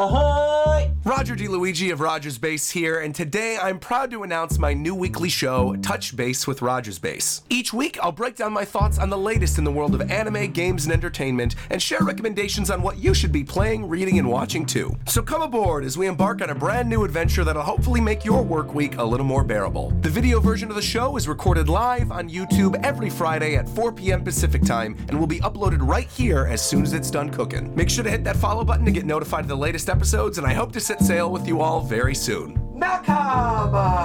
Ahoy! Roger DeLuigi of Rogers Base here, and today I'm proud to announce my new weekly show, Touch Base with Rogers Base. Each week, I'll break down my thoughts on the latest in the world of anime, games, and entertainment, and share recommendations on what you should be playing, reading, and watching too. So come aboard as we embark on a brand new adventure that'll hopefully make your work week a little more bearable. The video version of the show is recorded live on YouTube every Friday at 4 p.m. Pacific time and will be uploaded right here as soon as it's done cooking. Make sure to hit that follow button to get notified of the latest episodes, and I hope to set sail with you all very soon. Macabre!